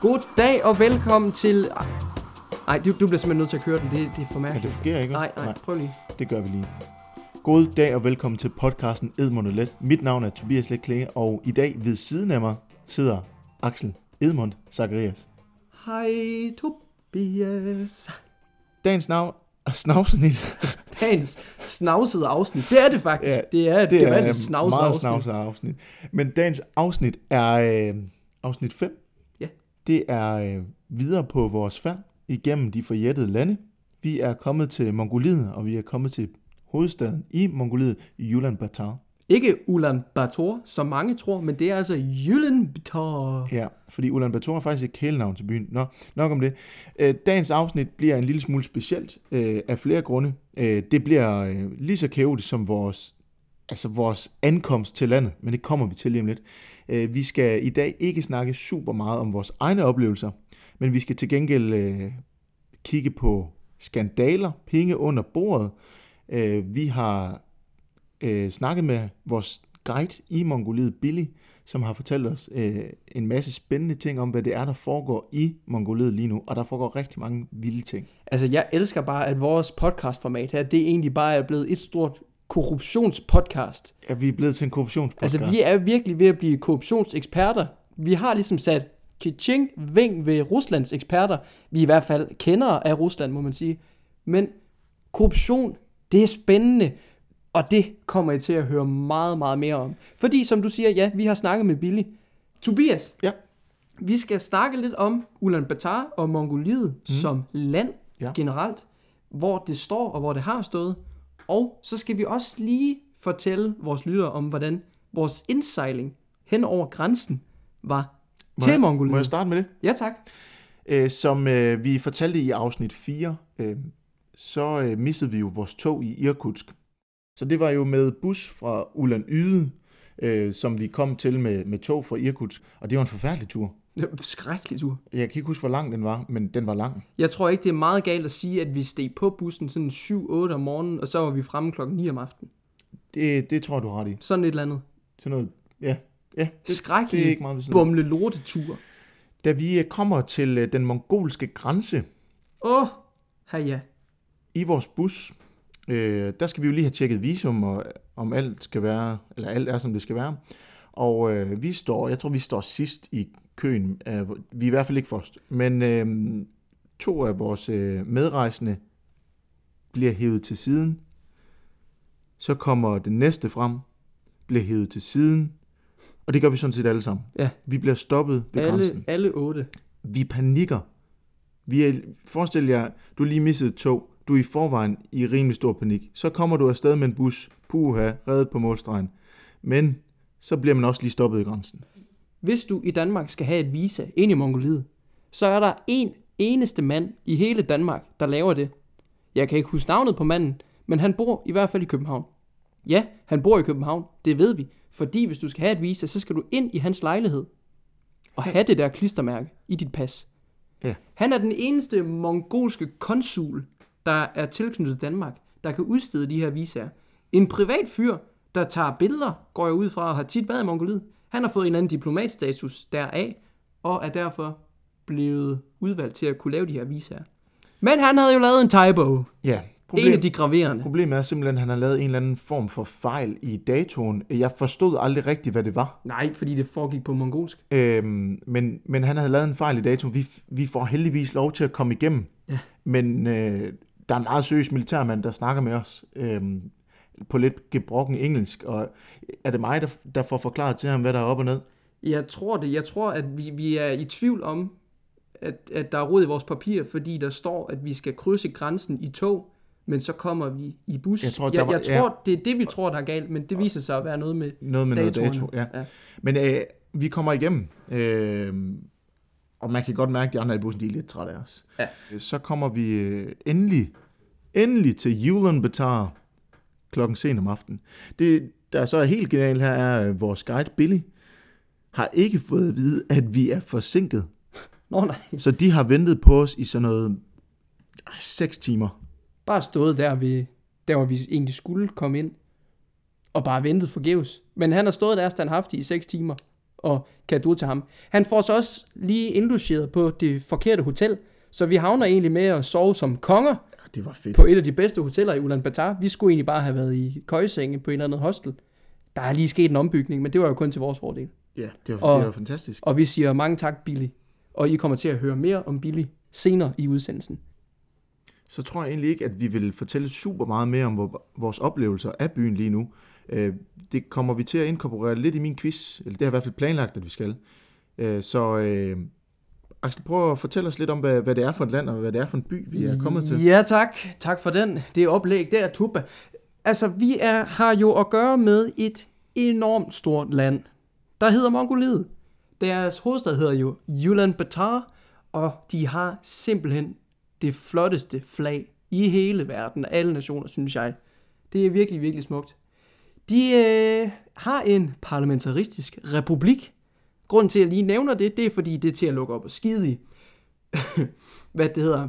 God dag og velkommen til... Nej, du, du bliver simpelthen nødt til at køre den. Det, det er for Ja, mærkeligt. det fungerer ikke? Nej, nej, prøv lige. Det gør vi lige. God dag og velkommen til podcasten Edmund Let. Mit navn er Tobias Let Klinge, og i dag ved siden af mig sidder Axel Edmund Zacharias. Hej, Tobias. Dagens navn er snavsnit. Dagens snavsede afsnit. Det er det faktisk. Ja, det er et Det er snavset meget afsnit. afsnit. Men dagens afsnit er øh, afsnit 5. Det er øh, videre på vores færd igennem de forjættede lande. Vi er kommet til Mongoliet, og vi er kommet til hovedstaden i Mongoliet, Ulaanbaatar. Ikke Ulan Bator, som mange tror, men det er altså Ulaanbaatar. Ja, fordi Ulaanbaatar er faktisk et kælenavn til byen. Nå, nok om det. Øh, dagens afsnit bliver en lille smule specielt øh, af flere grunde. Øh, det bliver øh, lige så kaotisk som vores, altså vores ankomst til landet, men det kommer vi til lige om lidt. Øh, vi skal i dag ikke snakke super meget om vores egne oplevelser, men vi skal til gengæld øh, kigge på skandaler, penge under bordet. Øh, vi har øh, snakket med vores guide i Mongoliet, Billy, som har fortalt os øh, en masse spændende ting om, hvad det er, der foregår i Mongoliet lige nu. Og der foregår rigtig mange vilde ting. Altså, jeg elsker bare, at vores podcastformat her, det egentlig bare er blevet et stort korruptionspodcast. Er vi blevet til en korruptionspodcast? Altså, vi er virkelig ved at blive korruptionseksperter. Vi har ligesom sat Kiching Ving ved Ruslands eksperter. Vi er i hvert fald kendere af Rusland, må man sige. Men korruption, det er spændende. Og det kommer I til at høre meget, meget mere om. Fordi, som du siger, ja, vi har snakket med Billy. Tobias, Ja. vi skal snakke lidt om Ulaanbaatar og Mongoliet mm. som land Ja. generelt. Hvor det står og hvor det har stået. Og så skal vi også lige fortælle vores lyttere om, hvordan vores indsejling hen over grænsen var Må til jeg- Mongoliet. Må jeg starte med det? Ja, tak. Øh, som øh, vi fortalte i afsnit 4, øh, så øh, missede vi jo vores tog i Irkutsk. Så det var jo med bus fra Ulan Yde, øh, som vi kom til med, med tog fra Irkutsk. Og det var en forfærdelig tur. Det var en Skrækkelig tur. Jeg kan ikke huske, hvor lang den var, men den var lang. Jeg tror ikke, det er meget galt at sige, at vi steg på bussen sådan 7-8 om morgenen, og så var vi fremme klokken 9 om aftenen. Det, det tror jeg, du har ret i. Sådan et eller andet. Sådan noget, ja. Ja, det, Skrækkelig det er ikke meget bumle lortetur. Da vi øh, kommer til øh, den mongolske grænse Åh, oh, ja. i vores bus, øh, der skal vi jo lige have tjekket visum, og om alt skal være, eller alt er, som det skal være. Og øh, vi står, jeg tror, vi står sidst i køen. Øh, vi er i hvert fald ikke først. Men øh, to af vores øh, medrejsende bliver hævet til siden. Så kommer den næste frem, bliver hævet til siden. Og det gør vi sådan set alle sammen. Ja. Vi bliver stoppet ved Alle, grænsen. alle otte. Vi panikker. Vi er, forestil jer, du lige misset et tog. Du er i forvejen i rimelig stor panik. Så kommer du afsted med en bus. Puha, reddet på målstregen. Men så bliver man også lige stoppet i grænsen. Hvis du i Danmark skal have et visa ind i Mongoliet, så er der en eneste mand i hele Danmark, der laver det. Jeg kan ikke huske navnet på manden, men han bor i hvert fald i København. Ja, han bor i København, det ved vi. Fordi hvis du skal have et visa, så skal du ind i hans lejlighed og have det der klistermærke i dit pas. Ja. Han er den eneste mongolske konsul, der er tilknyttet Danmark, der kan udstede de her visaer. En privat fyr, der tager billeder, går jeg ud fra, og har tit været i Mongoliet. Han har fået en anden diplomatstatus deraf, og er derfor blevet udvalgt til at kunne lave de her visaer. Men han havde jo lavet en typo. Ja, Problem. En af de graverende. problemet er simpelthen, at han har lavet en eller anden form for fejl i datoen. Jeg forstod aldrig rigtigt, hvad det var. Nej, fordi det foregik på mongolsk. Øhm, men, men han havde lavet en fejl i datoen. Vi, vi får heldigvis lov til at komme igennem. Ja. Men øh, der er en meget seriøs militærmand, der snakker med os øhm, på lidt gebrokken engelsk. Og er det mig, der, der får forklaret til ham, hvad der er op og ned? Jeg tror det. Jeg tror, at vi, vi er i tvivl om, at, at der er rod i vores papir, fordi der står, at vi skal krydse grænsen i tog, men så kommer vi i bus. Jeg tror, der jeg, var- jeg tror det er det, vi tror, der er galt, men det viser sig at være noget med Noget med noget datoerne. dato, ja. ja. Men øh, vi kommer igennem. Øh, og man kan godt mærke, at de andre i bussen de er lidt trætte af os. Ja. Så kommer vi øh, endelig, endelig til Ulaanbaatar klokken sen om aftenen. Det, der så er helt genialt her, er at vores guide Billy har ikke fået at vide, at vi er forsinket. Nå nej, Så de har ventet på os i sådan noget 6 timer. bare stået der, vi, der hvor vi egentlig skulle komme ind, og bare ventet forgæves. Men han har stået der standhaftigt i 6 timer. og kado til ham. Han får så også lige indlogeret på det forkerte hotel, så vi havner egentlig med at sove som konger det var fedt. på et af de bedste hoteller i Ulaanbaatar. Vi skulle egentlig bare have været i køjesenge på en eller anden hostel. Der er lige sket en ombygning, men det var jo kun til vores fordel. Ja, det var, Og- det var fantastisk. Og vi siger mange tak, Billy. Og I kommer til at høre mere om Billy senere i udsendelsen. Så tror jeg egentlig ikke, at vi vil fortælle super meget mere om vor- vores oplevelser af byen lige nu. Øh, Det kommer vi til at inkorporere lidt i min quiz, eller det har jeg i hvert fald planlagt, at vi skal. Øh, Så øh, Axel, prøv at fortælle os lidt om, hvad, hvad det er for et land, og hvad det er for en by, vi er kommet til. Ja tak, tak for den. Det er oplæg der, Tuba. Altså, vi er, har jo at gøre med et enormt stort land, der hedder Mongoliet. Deres hovedstad hedder jo Ulaanbaatar, og de har simpelthen det flotteste flag i hele verden, af alle nationer, synes jeg. Det er virkelig, virkelig smukt. De øh, har en parlamentaristisk republik. Grunden til, at jeg lige nævner det, det er, fordi det er til at lukke op og skide i. Hvad det hedder.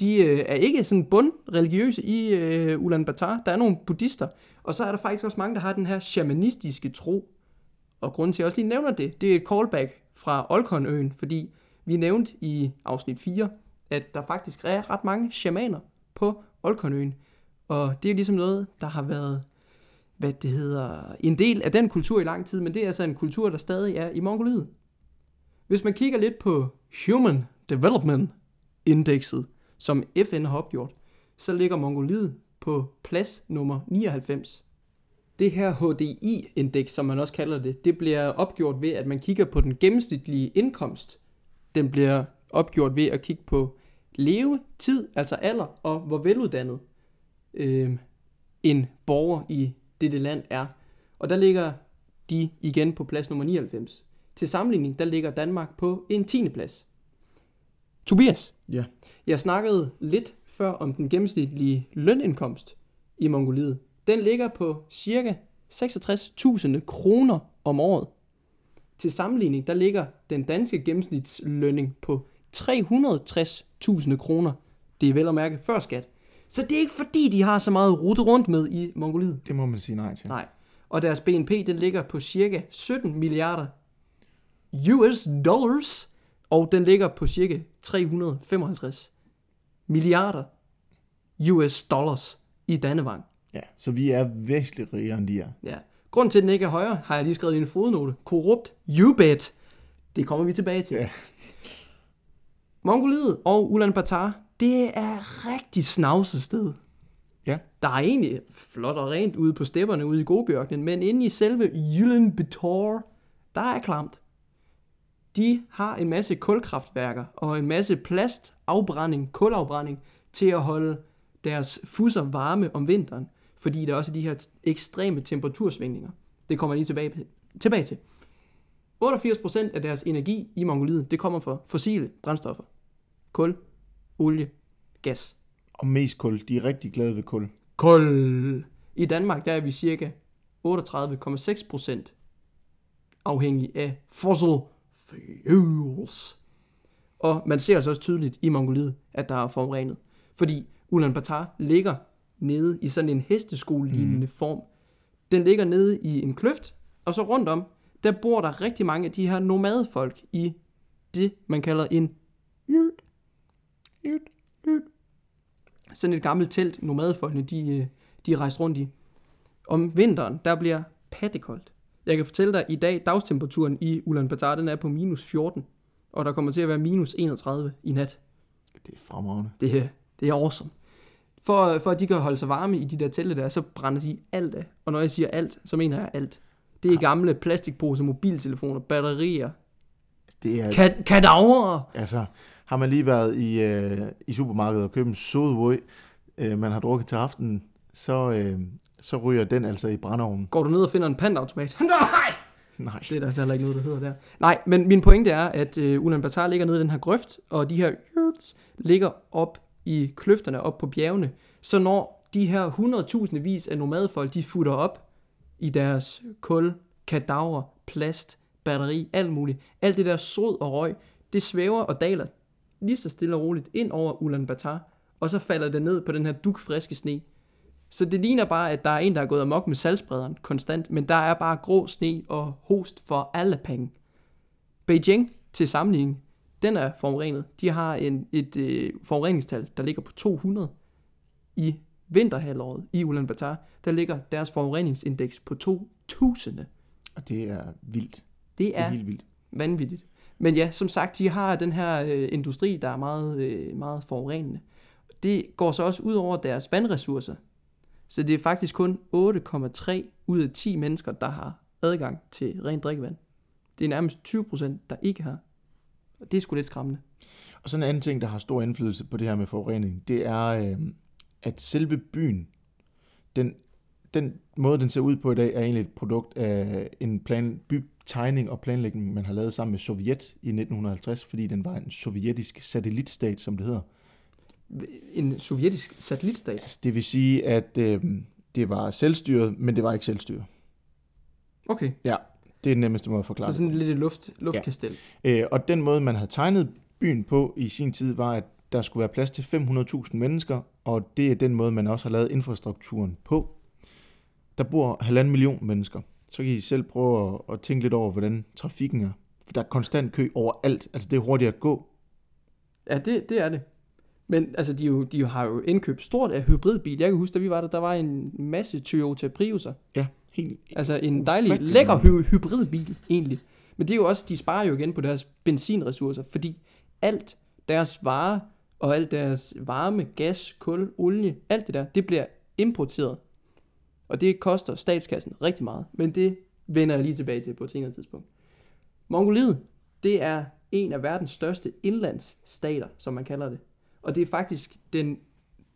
De øh, er ikke sådan bundreligiøse i øh, Ulaanbaatar. Der er nogle buddhister, og så er der faktisk også mange, der har den her shamanistiske tro. Og grunden til, at jeg også lige nævner det, det er et callback fra Olkonøen, fordi vi nævnte i afsnit 4, at der faktisk er ret mange shamaner på Olkonøen. Og det er ligesom noget, der har været hvad det hedder, en del af den kultur i lang tid, men det er altså en kultur, der stadig er i Mongoliet. Hvis man kigger lidt på Human Development Indexet, som FN har opgjort, så ligger Mongoliet på plads nummer 99. Det her HDI-indeks, som man også kalder det, det bliver opgjort ved, at man kigger på den gennemsnitlige indkomst. Den bliver opgjort ved at kigge på levetid, altså alder, og hvor veluddannet øh, en borger i dette land er. Og der ligger de igen på plads nummer 99. Til sammenligning, der ligger Danmark på en 10. plads. Tobias, Ja. jeg snakkede lidt før om den gennemsnitlige lønindkomst i Mongoliet. Den ligger på cirka 66.000 kroner om året. Til sammenligning, der ligger den danske gennemsnitslønning på 360.000 kroner. Det er vel at mærke før skat. Så det er ikke fordi, de har så meget rute rundt med i Mongoliet. Det må man sige nej til. Nej. Og deres BNP, den ligger på cirka 17 milliarder US dollars, og den ligger på cirka 355 milliarder US dollars i Dannevang. Ja, så vi er væsentligt rigere, end de er. Ja. Grunden til, at den ikke er højere, har jeg lige skrevet i en fodnote. Korrupt, you bet. Det kommer vi tilbage til. Ja. Mongoliet og Ulaanbaatar, det er rigtig snavset sted. Ja. Der er egentlig flot og rent ude på stepperne ude i Gobjørkenen, men inde i selve Ulaanbaatar, der er klamt. De har en masse kulkraftværker og en masse plastafbrænding, kulafbrænding, til at holde deres fusser varme om vinteren, fordi der også er de her ekstreme temperatursvingninger. Det kommer jeg lige tilbage, tilbage til. 88% af deres energi i Mongoliet, det kommer fra fossile brændstoffer. Kul, olie, gas. Og mest kul. De er rigtig glade ved kul. Kul. I Danmark, der er vi cirka 38,6% afhængige af fossil fuels. Og man ser altså også tydeligt i Mongoliet, at der er forurenet. Fordi Ulaanbaatar ligger nede i sådan en hesteskolignende mm. form. Den ligger nede i en kløft, og så rundt om, der bor der rigtig mange af de her nomadefolk i det, man kalder en. Yurt. Yurt. Sådan et gammelt telt, nomadefolkene, de, øh, de er rejst rundt i. Om vinteren, der bliver pattekoldt. Jeg kan fortælle dig, i dag, dagstemperaturen i Ulaanbaatar, den er på minus 14, og der kommer til at være minus 31 i nat. Det er fremragende. Det, er- det er awesome. For, for at de kan holde sig varme i de der telte der, så brænder de alt af. Og når jeg siger alt, så mener jeg alt. Det er gamle plastikposer, mobiltelefoner, batterier, Det er, kad- kadaver. altså, har man lige været i, øh, i supermarkedet og købt en sodavøj, øh, man har drukket til aftenen, så, øh, så ryger den altså i brændeovnen. Går du ned og finder en pandautomat? Nej! Nej. Det er der altså heller ikke noget, der hedder der. Nej, men min pointe er, at øh, Ulaanbaatar ligger nede i den her grøft, og de her yurts ligger op i kløfterne, op på bjergene. Så når de her 100.000 vis af nomadefolk, de futter op i deres kul, kadaver, plast, batteri, alt muligt. Alt det der sod og røg, det svæver og daler lige så stille og roligt ind over Ulaanbaatar, og så falder det ned på den her dugfriske sne. Så det ligner bare, at der er en, der er gået amok med salgsprederen konstant, men der er bare grå sne og host for alle penge. Beijing til sammenligning, den er forurenet. De har en, et øh, forureningstal, der ligger på 200. I vinterhalvåret i Ulaanbaatar, der ligger deres forureningsindeks på 2000. Og det er vildt. Det Det er er helt vildt. vanvittigt. Men ja, som sagt, de har den her øh, industri, der er meget, øh, meget forurenende. Det går så også ud over deres vandressourcer. Så det er faktisk kun 8,3 ud af 10 mennesker, der har adgang til rent drikkevand. Det er nærmest 20 procent, der ikke har. Og det er sgu lidt skræmmende. Og så en anden ting, der har stor indflydelse på det her med forurening, det er, øh, at selve byen, den, den måde, den ser ud på i dag, er egentlig et produkt af en plan, by, bytegning og planlægning, man har lavet sammen med Sovjet i 1950, fordi den var en sovjetisk satellitstat, som det hedder. En sovjetisk satellitstat. Altså, det vil sige, at øh, det var selvstyret, men det var ikke selvstyret. Okay, Det er den nemmeste måde at forklare så sådan lidt et luft, luftkastel. Øh, og den måde, man havde tegnet byen på i sin tid, var, at der skulle være plads til 500.000 mennesker, og det er den måde, man også har lavet infrastrukturen på. Der bor halvanden million mennesker. Så kan I selv prøve at, at tænke lidt over, hvordan trafikken er. For der er konstant kø overalt. Altså, det er hurtigt at gå. Ja, det, det er det. Men altså, de, jo, de har jo indkøbt stort af hybridbil. Jeg kan huske, da vi var der, der var en masse Toyota Prius'er. Ja, helt... Altså en dejlig, lækker hy- hybridbil, egentlig. Men det er jo også, de sparer jo igen på deres benzinressourcer, fordi alt deres varer og alt deres varme, gas, kul, olie, alt det der, det bliver importeret. Og det koster statskassen rigtig meget. Men det vender jeg lige tilbage til på et senere tidspunkt. Mongoliet, det er en af verdens største indlandsstater, som man kalder det. Og det er faktisk den,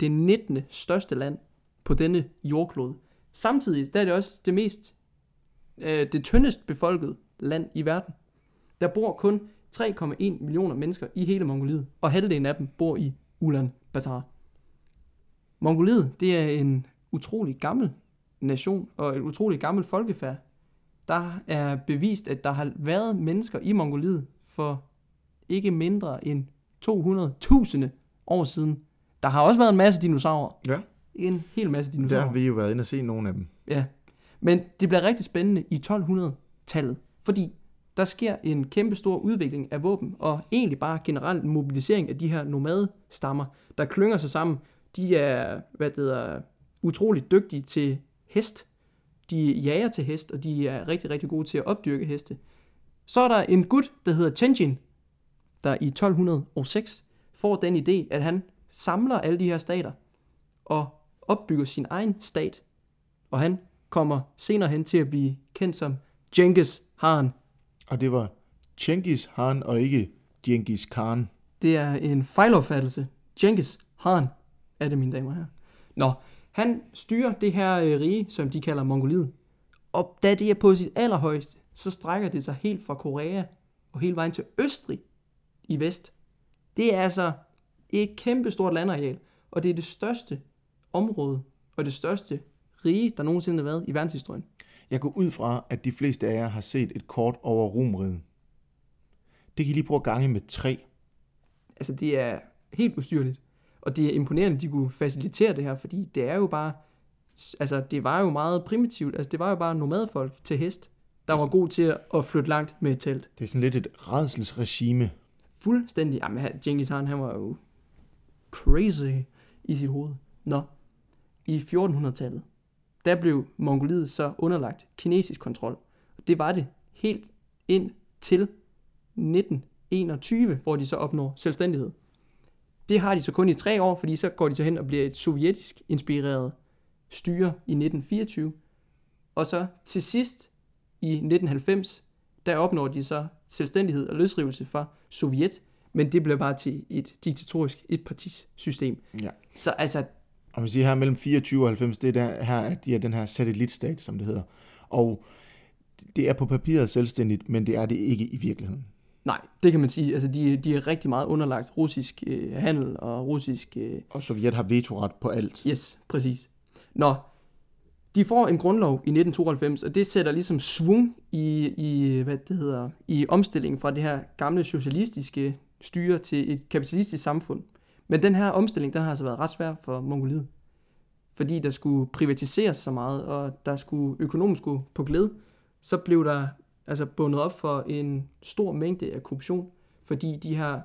det 19. største land på denne jordklode. Samtidig der er det også det mest, øh, det tyndest befolkede land i verden. Der bor kun 3,1 millioner mennesker i hele Mongoliet, og halvdelen af dem bor i Ulan Bator. Mongoliet, det er en utrolig gammel nation og et utrolig gammel folkefærd. Der er bevist, at der har været mennesker i Mongoliet for ikke mindre end 200.000 år siden. Der har også været en masse dinosaurer. Ja. En hel masse Der dinosaurer. har vi jo været inde og se nogle af dem. Ja, men det bliver rigtig spændende i 1200-tallet, fordi der sker en kæmpe stor udvikling af våben, og egentlig bare generelt en mobilisering af de her nomadestammer, der klynger sig sammen. De er, hvad det hedder, utroligt dygtige til hest. De jager til hest, og de er rigtig, rigtig gode til at opdyrke heste. Så er der en gut, der hedder Chenjin, der i 1206 får den idé, at han samler alle de her stater og opbygger sin egen stat. Og han kommer senere hen til at blive kendt som Genghis Khan. Og det var Genghis Khan og ikke Genghis Khan. Det er en fejlopfattelse. Genghis Khan er det, mine damer og herrer. Nå, han styrer det her øh, rige, som de kalder Mongoliet. Og da det er på sit allerhøjeste, så strækker det sig helt fra Korea og hele vejen til Østrig i vest. Det er altså et kæmpe stort landareal, og det er det største område og det største rige, der nogensinde har været i verdenshistorien. Jeg går ud fra, at de fleste af jer har set et kort over Romriget. Det kan I lige prøve at gange med tre. Altså, det er helt ustyrligt. Og det er imponerende, at de kunne facilitere det her, fordi det er jo bare... Altså, det var jo meget primitivt. Altså, det var jo bare nomadfolk til hest, der var god til at flytte langt med et telt. Det er sådan lidt et redselsregime. Fuldstændig. Jamen, Genghis Khan, han var jo crazy i sit hoved. Nå, i 1400-tallet, der blev Mongoliet så underlagt kinesisk kontrol. Det var det helt ind til 1921, hvor de så opnår selvstændighed. Det har de så kun i tre år, fordi så går de så hen og bliver et sovjetisk inspireret styre i 1924. Og så til sidst i 1990, der opnår de så selvstændighed og løsrivelse fra Sovjet, men det bliver bare til et diktatorisk etpartisystem. Ja. Så altså, Og man siger her mellem 24 og 90, det er der, her, at de er den her satellitstat, som det hedder. Og det er på papiret selvstændigt, men det er det ikke i virkeligheden. Nej, det kan man sige. Altså, de, de er rigtig meget underlagt russisk øh, handel og russisk... Øh, Og Sovjet har vetoret på alt. yes, præcis. Nå, de får en grundlov i 1992, og det sætter ligesom svung i, i, hvad det hedder, i omstillingen fra det her gamle socialistiske styre til et kapitalistisk samfund. Men den her omstilling, den har altså været ret svær for Mongoliet. Fordi der skulle privatiseres så meget, og der skulle økonomisk gå på glæde, så blev der altså bundet op for en stor mængde af korruption, fordi de her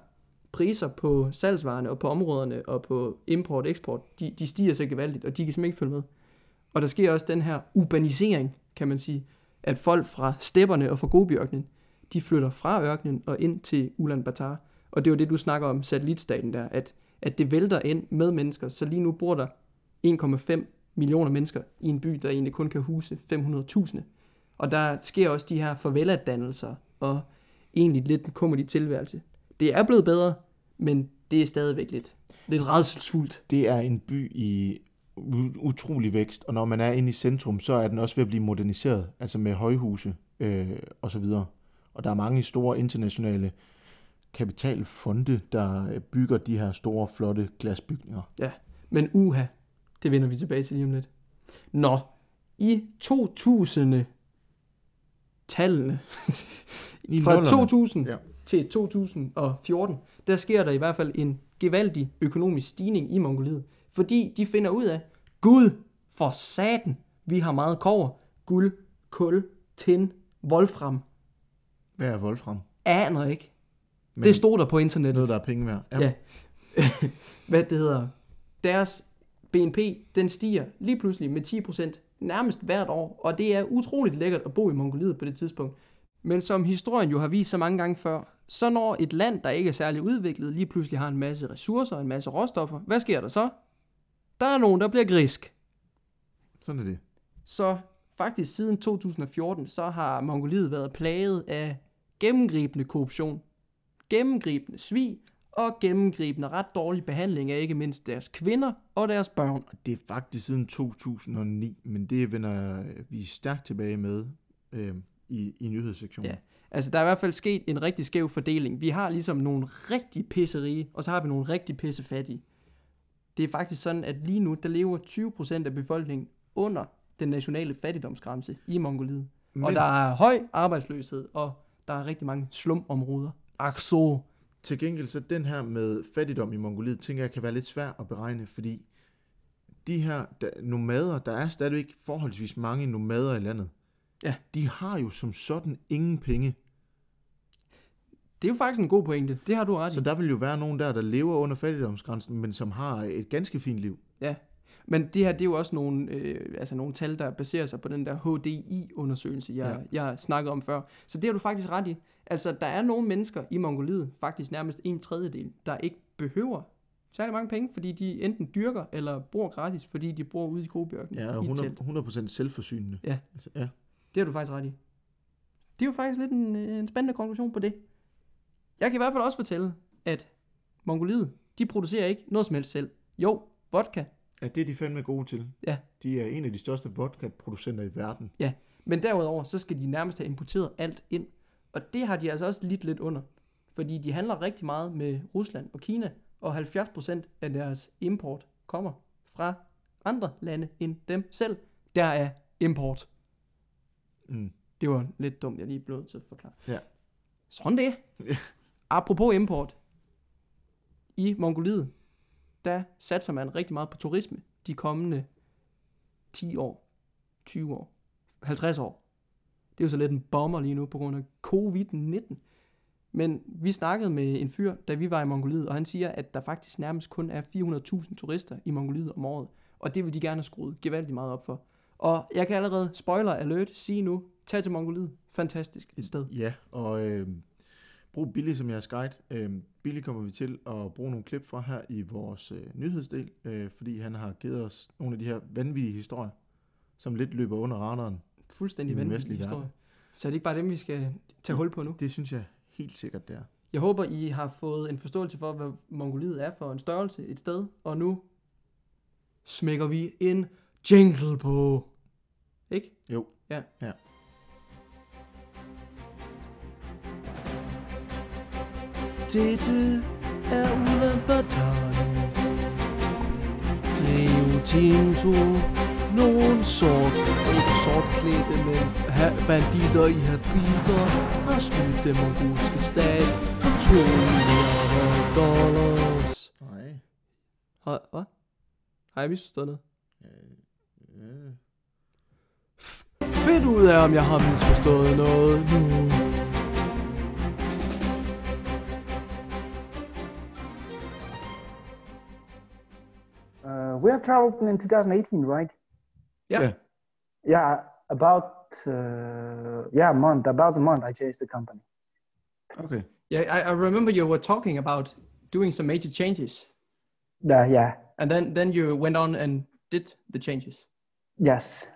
priser på salgsvarerne og på områderne og på import og eksport, de, de stiger så gevaldigt, og de kan simpelthen ikke følge med. Og der sker også den her urbanisering, kan man sige, at folk fra stepperne og fra Gobiørkenen, de flytter fra ørkenen og ind til Ulaanbaatar. Og det er jo det, du snakker om, satellitstaten der, at, at det vælter ind med mennesker. Så lige nu bor der 1,5 millioner mennesker i en by, der egentlig kun kan huse 500.000. Og der sker også de her farveladannelser og egentlig lidt en kummerlig tilværelse. Det er blevet bedre, men det er stadigvæk lidt, lidt redselsfuldt. Det er en by i utrolig vækst, og når man er inde i centrum, så er den også ved at blive moderniseret, altså med højhuse øh, og så videre. Og der er mange store internationale kapitalfonde, der bygger de her store, flotte glasbygninger. Men uha, det vender vi tilbage til lige om lidt. Nå, i 2000 tallene, I fra nullerne. 2000 Ja. til 2014, der sker der i hvert fald en gevaldig økonomisk stigning i Mongoliet, fordi de finder ud af, Gud for saten, vi har meget kover, guld, kul, tin, wolfram, Hvad er Wolfram? aner ikke. Men Det stod der på internettet. noget, der er penge værd. Ja. Hvad det hedder. Deres BNP, den stiger lige pludselig med 10% nærmest hvert år, og det er utroligt lækkert at bo i Mongoliet på det tidspunkt. Men som historien jo har vist så mange gange før, så når et land, der ikke er særlig udviklet, lige pludselig har en masse ressourcer og en masse råstoffer, hvad sker der så? Der er nogen, der bliver grisk. Sådan er det. Så faktisk siden 2014, så har Mongoliet været plaget af gennemgribende korruption, gennemgribende svig og gennemgribende ret dårlig behandling af ikke mindst deres kvinder og deres børn. Det er faktisk siden 2009, men det vender vi stærkt tilbage med øh, i, i nyhedssektionen. Ja. Altså, der er i hvert fald sket en rigtig skæv fordeling. Vi har ligesom nogle rigtig pisserige, og så har vi nogle rigtig pissefattige. Det er faktisk sådan, at lige nu, der lever 20% af befolkningen under den nationale fattigdomsgrænse i Mongoliet. Men, Og der er høj arbejdsløshed, og der er rigtig mange slumområder. Akso. Til gengæld så den her med fattigdom i Mongoliet, tænker jeg kan være lidt svær at beregne, fordi de her der, nomader, der er stadigvæk forholdsvis mange nomader i landet, Ja. de har jo som sådan ingen penge. Det er jo faktisk en god pointe. Det har du ret i. Så der vil jo være nogen der, der lever under fattigdomsgrænsen, men som har et ganske fint liv. Ja, men det her det er jo også nogle, øh, altså nogle tal, der baserer sig på den der HDI-undersøgelse, jeg, ja. jeg snakkede om før. Så det har du faktisk ret i. Altså, der er nogle mennesker i Mongoliet, faktisk nærmest en tredjedel, der ikke behøver særlig mange penge, fordi de enten dyrker eller bor gratis, fordi de bor ude i Kobjørken Ja, i og et 100, telt. 100% selvforsynende. Ja. Altså, ja. Det har du faktisk ret i. Det er jo faktisk lidt en, øh, en spændende konklusion på det. Jeg kan i hvert fald også fortælle, at Mongoliet, de producerer ikke noget som helst selv. Jo, vodka, ja, det er de fandme gode til. Ja. De er en af de største vodka-producenter i verden. Men derudover, så skal de nærmest have importeret alt ind. Og det har de altså også lidt lidt under. Fordi de handler rigtig meget med Rusland og Kina, og 70% af deres import kommer fra andre lande end dem selv. Der er import. Mm. Det var lidt dumt, jeg lige blev til at forklare. Ja. Sådan det. Ja. Apropos import. I Mongoliet, der satser man rigtig meget på turisme de kommende 10 år, 20 år, 50 år. Det er jo så lidt en bomber lige nu på grund af covid-19. Men vi snakkede med en fyr, da vi var i Mongoliet, og han siger, at der faktisk nærmest kun er 400.000 turister i Mongoliet om året. Og det vil de gerne have skruet gevaldigt meget op for. Og jeg kan allerede, spoiler alert, sige nu, tag til Mongoliet. Fantastisk et sted. Ja, og øh, brug Billy som jeres guide. Øh, Billy kommer vi til at bruge nogle klip fra her i vores øh, nyhedsdel, øh, fordi han har givet os nogle af de her vanvittige historier, som lidt løber under radaren. Fuldstændig I den vanvittig vestlige historie. verden. Så er det ikke bare dem, vi skal tage hul på nu? Det synes jeg helt sikkert, det er. Jeg håber, I har fået en forståelse for, hvad Mongoliet er for en størrelse, et sted. Og nu smækker vi en jingle på. Ikke? Jo. Ja. Ja. Dette er Ulaanbaatar. Rio Tinto. Nogle sort, ikke sortklædte, men banditter i habiter har snydt den mongolske stat for 2 milliarder dollars. Nej. Har, hvad? Har jeg misforstået noget? Øh. Find ud af, om jeg har misforstået noget nu. We have traveled in 2018, right? Yeah. Yeah. Yeah, about uh, yeah, a month. About a month, I changed the company. Okay. Yeah, I, I remember you were talking about doing some major changes. Yeah, yeah, And then, then you went on and did the changes. yes.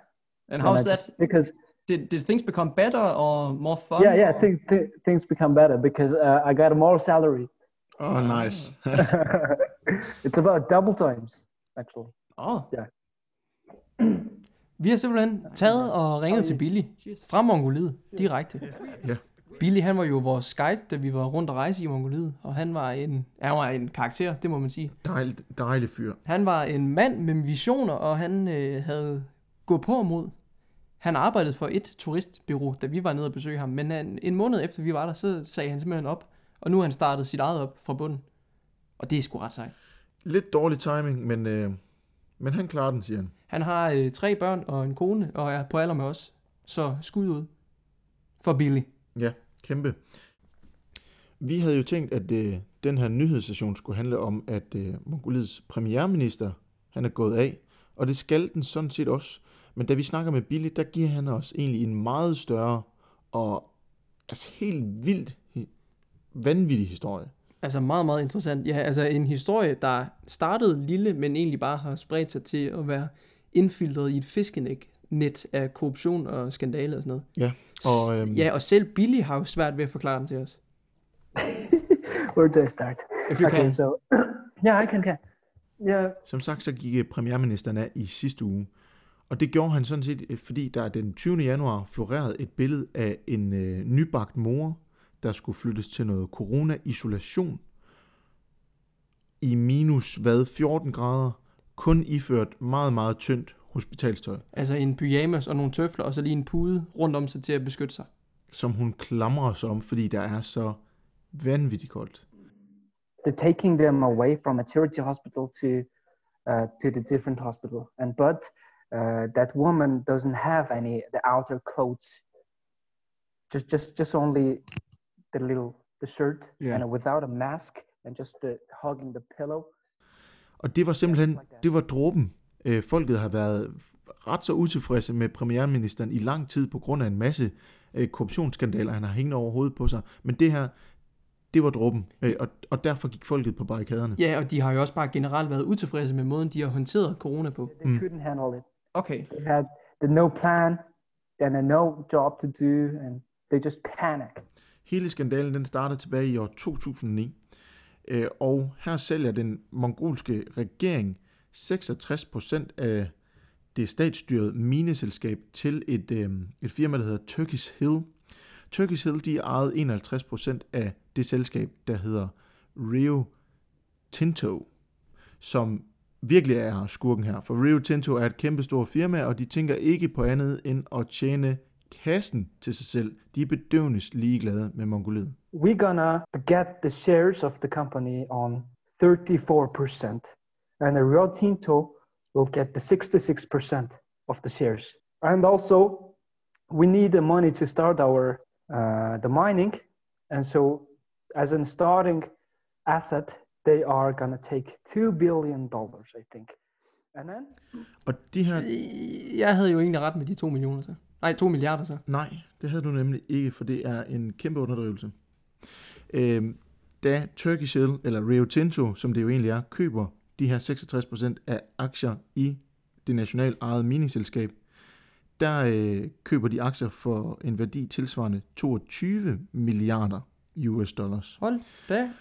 And And how's that? just- Because Did, did things become better or more fun? yeah, yeah, or- th- th- things become better because uh, I got more salary. Oh, nice. it's about double times, actually. Åh. Ja. Vi har simpelthen taget og ringet til Billy fra Mongoliet direkte. Ja. Billy, han var jo vores guide, da vi var rundt og rejse i Mongoliet, og han var en, han var en karakter, det må man sige. Dejlig, dejlig fyr. Han var en mand med visioner, og han øh, havde gået på mod. Han arbejdede for et turistbyrå, da vi var nede og besøge ham, men han, en måned efter vi var der, så sagde han simpelthen op, og nu har han startet sit eget op fra bunden. Og det er sgu ret sejt. Lidt dårlig timing, men, øh, men han klarer den, siger han. Han har øh, tre børn og en kone, og er på alder med os. Så skud ud for Billy. Ja, kæmpe. Vi havde jo tænkt, at øh, den her nyhedsstation skulle handle om, at øh, Mongoliets premierminister, han er gået af, og det skal den sådan set også. Men da vi snakker med Billy, der giver han os egentlig en meget større og altså helt vildt vanvittig historie. Altså meget, meget interessant. Ja, altså en historie, der startede lille, men egentlig bare har spredt sig til at være indfiltret i et fiskenet net af korruption og skandale og sådan noget. Ja, og øhm, Ja, og selv Billy har jo svært ved at forklare den til os. Where do I start? If you okay, can. so yeah, I can. can. Yeah, Som sagt, så gik øh, premierministeren af i sidste uge. Og det gjorde han sådan set, øh, fordi der den 20. januar florerede et billede af en øh, nybagt mor, der skulle flyttes til noget corona-isolation i minus hvad, 14 grader, kun iført meget, meget tyndt hospitalstøj, Altså en pyjamas og nogle tøfler, og så lige en pude rundt om sig til at beskytte sig. som hun klamrer sig om, fordi der er så vanvittigt koldt. they're taking them away from a charity hospital to uh, to the different hospital, and but uh, that woman doesn't have any the outer clothes. Just just just only the little the shirt Yeah. and without a mask and just the hugging the pillow. Og det var simpelthen, det var dråben. Øh, folket har været ret så utilfredse med premierministeren i lang tid på grund af en masse øh, korruptionsskandaler, han har hængende over hovedet på sig. Men det her, det var dråben, øh, og, og derfor gik folket på barrikaderne. Ja, og de har jo også bare generelt været utilfredse med måden, de har håndteret corona på. They couldn't handle it. Okay. They had the no plan and a no job to do, and they just panic. Hele skandalen den startede tilbage i år 2009, øh, og her sælger den mongolske regering 66% af det statsstyrede mineselskab til et, øh, et firma, der hedder Turkish Hill. Turkish Hill de ejede 51% af det selskab, der hedder Rio Tinto, som virkelig er skurken her. For Rio Tinto er et kæmpestort firma, og de tænker ikke på andet end at tjene kassen til sig selv. De er bedøvende ligeglade med Mongoliet. we're gonna get the shares of the company on 34%, and the Rio Tinto will get the 66% of the shares. And also, we need the money to start our uh, the mining, and so as a starting asset, they are gonna take two billion dollars, I think, and then Og de her... Jeg havde jo egentlig ret med de to millioner så. Nej, to milliarder så. Nej, det havde du nemlig ikke, for det er en kæmpe underdrivelse. Øhm, da Turkish Hill, eller Rio Tinto, som det jo egentlig er, køber de her 66% af aktier i det nationalt ejede miningsselskab, der øh, køber de aktier for en værdi tilsvarende 22 milliarder US dollars. Hold da.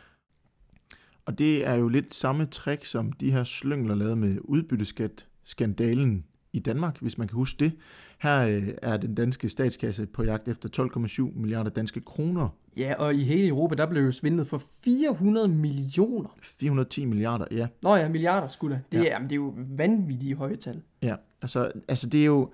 Og det er jo lidt samme trick, som de her slyngler lavede med udbytteskat-skandalen i Danmark, hvis man kan huske det. Her øh, er den danske statskasse på jagt efter 12,7 milliarder danske kroner. Ja, og i hele Europa, der blev jo svindlet for 400 millioner. 410 milliarder, ja. Nå ja, milliarder skulle det. Det, Ja. ja. jamen, det er jo vanvittige høje tal. ja. Altså, altså, det er jo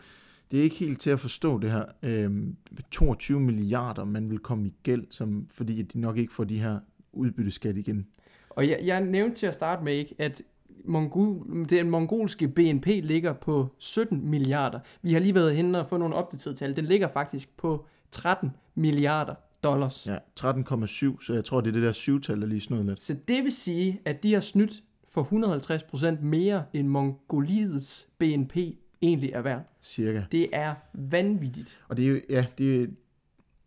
det er ikke helt til at forstå det her. Øhm, 22 milliarder, man vil komme i gæld, som, fordi de nok ikke får de her udbytteskat igen. Og jeg, jeg nævnte til at starte med ikke, at mongol, den mongolske BNP ligger på 17 milliarder. Vi har lige været henne og få nogle opdaterede tal. Den ligger faktisk på 13 milliarder dollars. Ja, 13,7, så jeg tror, det er det der syvtal, der lige snød lidt. Så det vil sige, at de har snydt for 150% mere end Mongoliets BNP egentlig er værd. Cirka. Det er vanvittigt. Og det er jo, ja, det er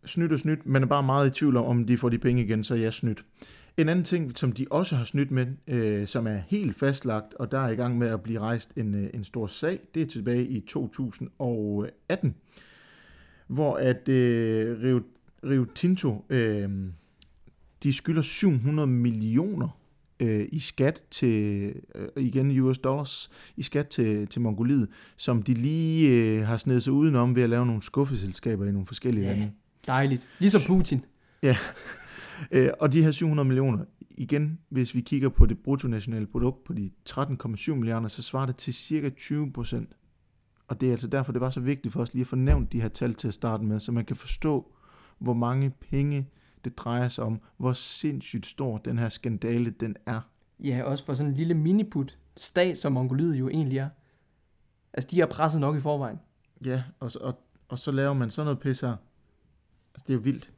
snydt og snydt. Man er bare meget i tvivl om, om de får de penge igen, så er jeg snydt. En anden ting, som de også har snydt med, øh, som er helt fastlagt, og der er i gang med at blive rejst en, øh, en stor sag, det er tilbage i 2018, hvor at øh, Rio, Rio Tinto, øh, de skylder 700 millioner øh, i skat til, øh, igen US dollars, i skat til, til Mongoliet, som de lige øh, har snedet sig udenom ved at lave nogle skuffeselskaber i nogle forskellige Ja. lande. Dejligt. Ligesom Putin. Øh, og de her 700 millioner, igen, hvis vi kigger på det bruttonationale produkt på de 13,7 milliarder, så svarer det til cirka 20 procent. Og det er altså derfor, det var så vigtigt for os lige at få nævnt de her tal til at starte med, så man kan forstå, hvor mange penge det drejer sig om, hvor sindssygt stor den her skandale den er. Ja, også for sådan en lille miniput stat, som Mongoliet jo egentlig er. Altså, de har presset nok i forvejen. Ja, og, så- og, og så laver man sådan noget pis her. Altså, det er jo vildt.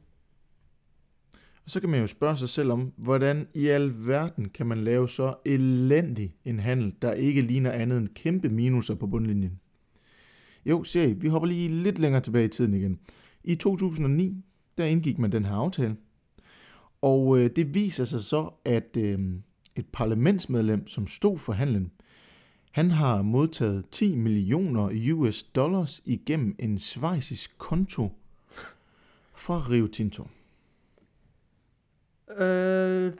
Og så kan man jo spørge sig selv om, hvordan i al verden kan man lave så elendig en handel, der ikke ligner andet end kæmpe minuser på bundlinjen. Jo, ser I, vi hopper lige lidt længere tilbage i tiden igen. I 2009, der indgik man den her aftale. Og øh, det viser sig så, at øh, et parlamentsmedlem, som stod for handlen, han har modtaget 10 millioner US dollars igennem en svejsisk konto fra Rio Tinto. Øh,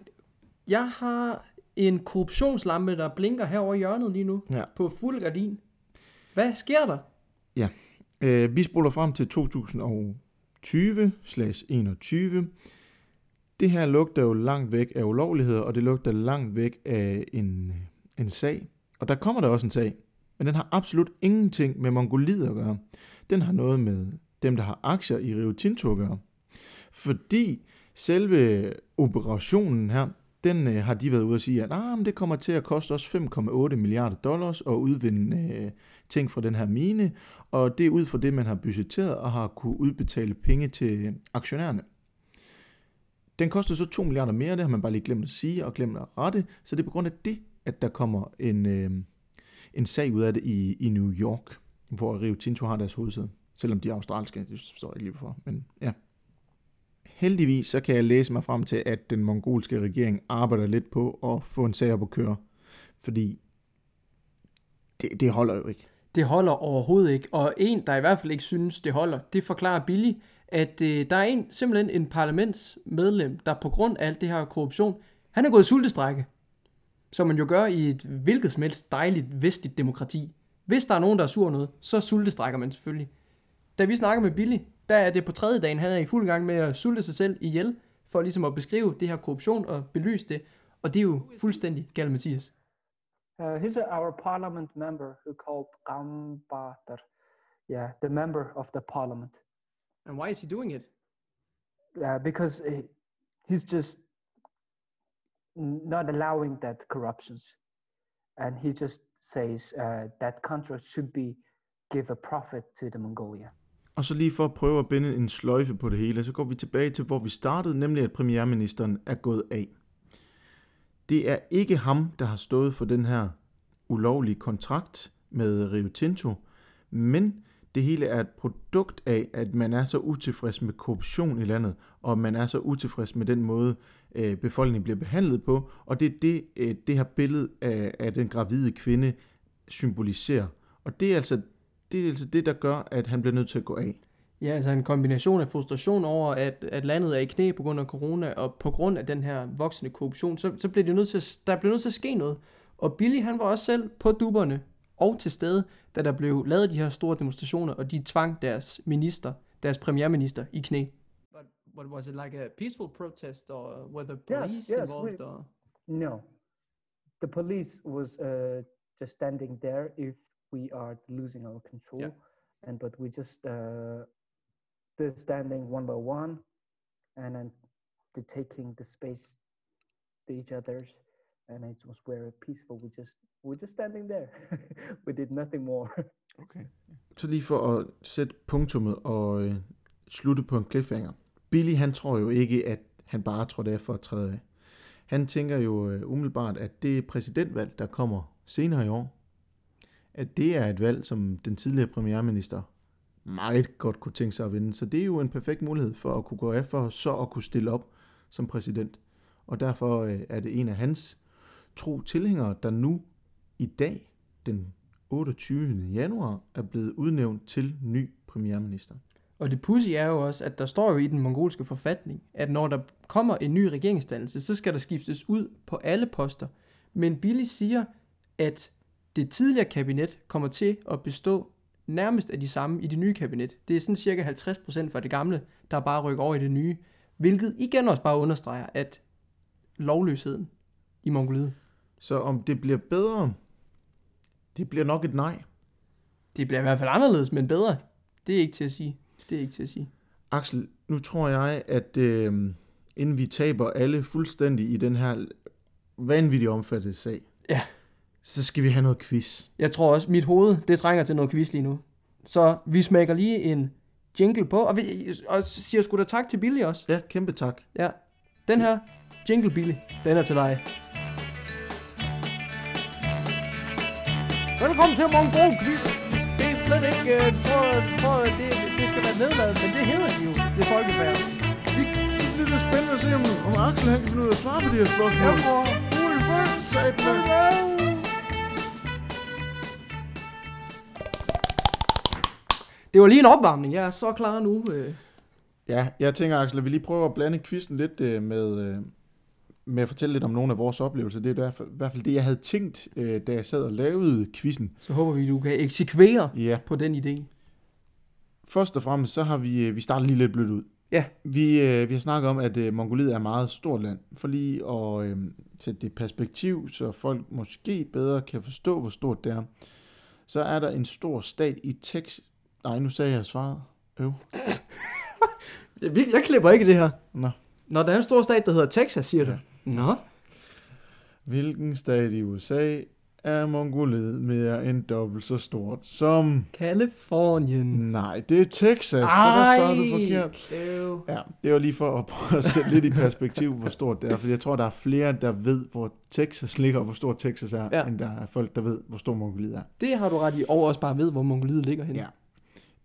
jeg har en korruptionslampe, der blinker herovre i hjørnet lige nu. Ja. På fuld gardin. Hvad sker der? Øh, vi spoler frem til 2020-21. Det her lugter jo langt væk af ulovligheder, og det lugter langt væk af en, en sag. Og der kommer der også en sag, men den har absolut ingenting med Mongoliet at gøre. Den har noget med dem, der har aktier i Rio Tinto at gøre. Fordi selve operationen her, den øh, har de været ude og sige, at ah, men det kommer til at koste os 5,8 milliarder dollars at udvinde øh, ting fra den her mine, og det er ud fra det, man har budgetteret og har kunne udbetale penge til aktionærerne. Den koster så 2 milliarder mere, det har man bare lige glemt at sige og glemt at rette, så det er på grund af det, at der kommer en, øh, en sag ud af det i, i New York, hvor Rio Tinto har deres hovedsæde. Selvom de er australske, det står jeg ikke lige for, men ja. Heldigvis så kan jeg læse mig frem til, at den mongolske regering arbejder lidt på at få en sag op at køre, fordi det, det holder jo ikke. Det holder overhovedet ikke. Og en, der i hvert fald ikke synes, det holder, det forklarer Billy, at øh, der er en, simpelthen en parlamentsmedlem, der på grund af alt det her korruption, han er gået i sultestrække. Som man jo gør i et hvilket som helst dejligt vestligt demokrati. Hvis der er nogen, der er sur noget, så sultestrækker man selvfølgelig. Da vi snakker med Billy, der er det på tredje dagen, han er i fuld gang med at sulte sig selv ihjel, for ligesom at beskrive det her korruption og belyse det. Og det er jo fuldstændig galt, Mathias. Uh, he's a, our parliament member who called Gambatar. Yeah, the member of the parliament. And why is he doing it? Yeah, because uh, he's just not allowing that corruptions, and he just says uh, that country should be give a profit to the Mongolia. Og så lige for at prøve at binde en sløjfe på det hele, så går vi tilbage til, hvor vi startede, nemlig at premierministeren er gået af. Det er ikke ham, der har stået for den her ulovlige kontrakt med Rio Tinto, men det hele er et produkt af, at man er så utilfreds med korruption i landet, og man er så utilfreds med den måde, øh, befolkningen bliver behandlet på, og det er det, øh, det her billede af, af den gravide kvinde symboliserer. Og det er altså det er altså det, der gør, at han bliver nødt til at gå af. Ja, altså en kombination af frustration over, at, at landet er i knæ på grund af corona, og på grund af den her voksende korruption, så, så bliver det nødt til, at- der bliver nødt til at ske noget. Og Billy, han var også selv på dupperne og til stede, da der blev lavet de her store demonstrationer, og de tvang deres minister, deres premierminister, i knæ. But, but was it like a peaceful protest, or were the police yes, involved? we- or? No, the police was uh, just standing there if we are losing our control, Yeah. and but we just uh, they're standing one by one, and then they're taking the space to each other's, and it was very peaceful. We just we were just standing there. we did nothing more. Okay. Så lige for at sætte punktummet og øh, slutte på en cliffhanger. Billy, han tror jo ikke, at han bare tror det er for at træde af. Han tænker jo øh, umiddelbart, at det præsidentvalg, der kommer senere i år, at det er et valg, som den tidligere premierminister meget godt kunne tænke sig at vinde. Så det er jo en perfekt mulighed for at kunne gå af for så at kunne stille op som præsident. Og derfor øh, er det en af hans tro tilhængere, der nu i dag, den 28. januar, er blevet udnævnt til ny premierminister. Og det pussy er jo også, at der står jo i den mongolske forfatning, at når der kommer en ny regeringsdannelse, så skal der skiftes ud på alle poster. Men Billy siger, at det tidligere kabinet kommer til at bestå nærmest af de samme i det nye kabinet. Det er sådan cirka 50% fra det gamle, der bare rykker over i det nye. Hvilket igen også bare understreger, at lovløsheden i Mongoliet, Så om det bliver bedre, det bliver nok et nej. det bliver i hvert fald anderledes, men bedre. Det er ikke til at sige. Det er ikke til at sige. Axel, nu tror jeg, at øh, inden vi taber alle fuldstændig i den her vanvittigt omfattede sag, Ja. Så skal vi have noget quiz. Jeg tror også, mit hoved, det trænger til noget quiz lige nu. Så vi smækker lige en jingle på, og, vi, og siger sgu da tak til Billy også. Ja, kæmpe tak. Ja. Den her, Jingle Billy, den er til dig. Velkommen til Mongol Quiz. Det er slet ikke uh, for, for det, det skal være nedladet, men det hedder de jo. Det er folkefærd. Vi, så bliver det spændende at se, om, om Axel han kan finde ud af at svare på de her spørgsmål. Jeg får ulve. Det var lige en opvarmning. Jeg er så klar nu. øh. Ja, jeg tænker, Axel, at vi lige prøver at blande quizzen lidt øh, med, øh, med at fortælle lidt om nogle af vores oplevelser. Det er i hvert fald, det, jeg havde tænkt, øh, da jeg sad og lavede quizzen. Så håber vi, du kan eksekvere Ja, på den idé. først og fremmest, så har vi, vi startet lige lidt blødt ud. Ja. Vi, øh, vi har snakket om, at øh, Mongoliet er et meget stort land. For lige at øh, sætte det i perspektiv, så folk måske bedre kan forstå, hvor stort det er. Så er der en stor stat i Tex... Nej, nu sagde jeg svaret. Øv. Jeg, jeg klipper ikke det her. Nå. Når der er en stor stat, der hedder Texas, siger du. Ja. Nå. Hvilken stat i USA er Mongoliet mere end dobbelt så stort som... Kalifornien. Nej, det er Texas. Så der svarede du forkert. Øv. Ja, det var lige for at prøve at sætte lidt i perspektiv, hvor stort det er. For jeg tror, der er flere, der ved, hvor Texas ligger, og hvor stort Texas er, ja. end der er folk, der ved, hvor stor Mongoliet er. Det har du ret i, og også bare ved, hvor Mongoliet ligger henne. Ja.